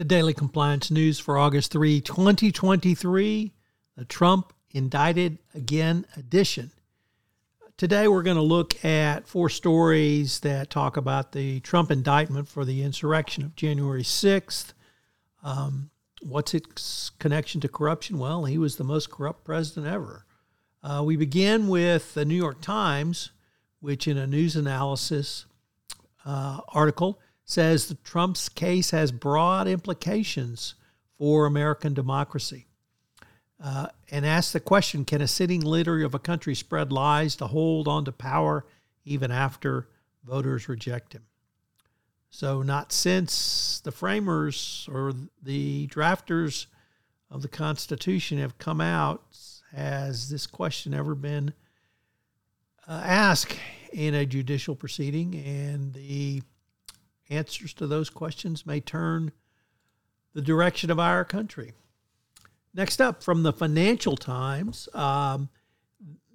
The Daily Compliance News for August 3, 2023, the Trump Indicted Again edition. Today we're going to look at four stories that talk about the Trump indictment for the insurrection of January 6th. Um, what's its connection to corruption? Well, he was the most corrupt president ever. Uh, we begin with the New York Times, which in a news analysis uh, article says that Trump's case has broad implications for American democracy. Uh, and asks the question can a sitting leader of a country spread lies to hold on to power even after voters reject him? So, not since the framers or the drafters of the Constitution have come out has this question ever been uh, asked in a judicial proceeding. And the answers to those questions may turn the direction of our country. Next up, from the Financial Times, um,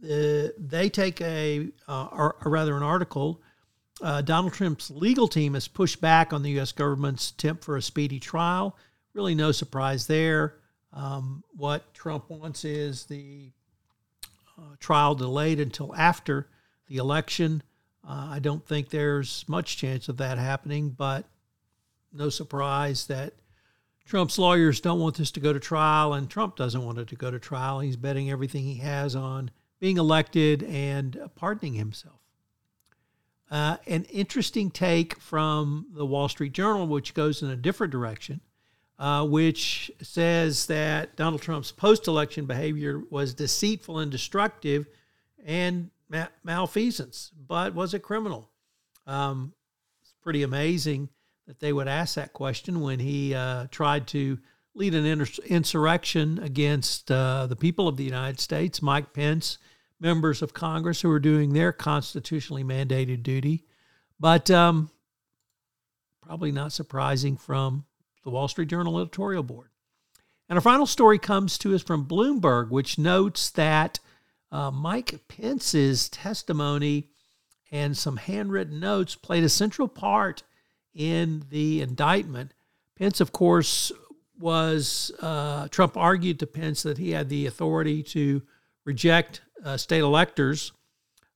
they take a, uh, or, or, rather, an article. Uh, Donald Trump's legal team has pushed back on the U.S. government's attempt for a speedy trial. Really, no surprise there. Um, what Trump wants is the uh, trial delayed until after the election. Uh, I don't think there's much chance of that happening, but no surprise that Trump's lawyers don't want this to go to trial, and Trump doesn't want it to go to trial. He's betting everything he has on being elected and pardoning himself. Uh, an interesting take from the Wall Street Journal, which goes in a different direction, uh, which says that Donald Trump's post election behavior was deceitful and destructive and ma- malfeasance, but was it criminal? Um, it's pretty amazing that they would ask that question when he uh, tried to lead an insurrection against uh, the people of the United States, Mike Pence, members of Congress who were doing their constitutionally mandated duty. But um, probably not surprising from the Wall Street Journal editorial board. And our final story comes to us from Bloomberg, which notes that uh, Mike Pence's testimony and some handwritten notes played a central part in the indictment. Pence, of course, was uh, Trump argued to Pence that he had the authority to reject uh, state electors.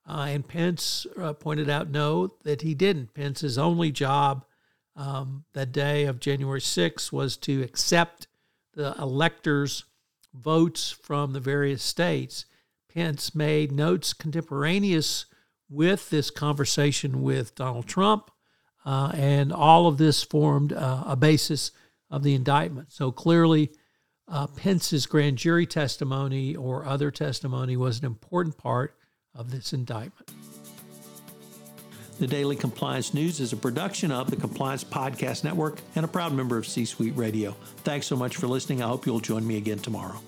Uh, and Pence uh, pointed out no, that he didn't. Pence's only job um, that day of January 6th was to accept the electors' votes from the various states. Pence made notes contemporaneous with this conversation with Donald Trump. uh, and all of this formed uh, a basis of the indictment. So clearly, uh, Pence's grand jury testimony or other testimony was an important part of this indictment. The Daily Compliance News is a production of the Compliance Podcast Network and a proud member of C Suite Radio. Thanks so much for listening. I hope you'll join me again tomorrow.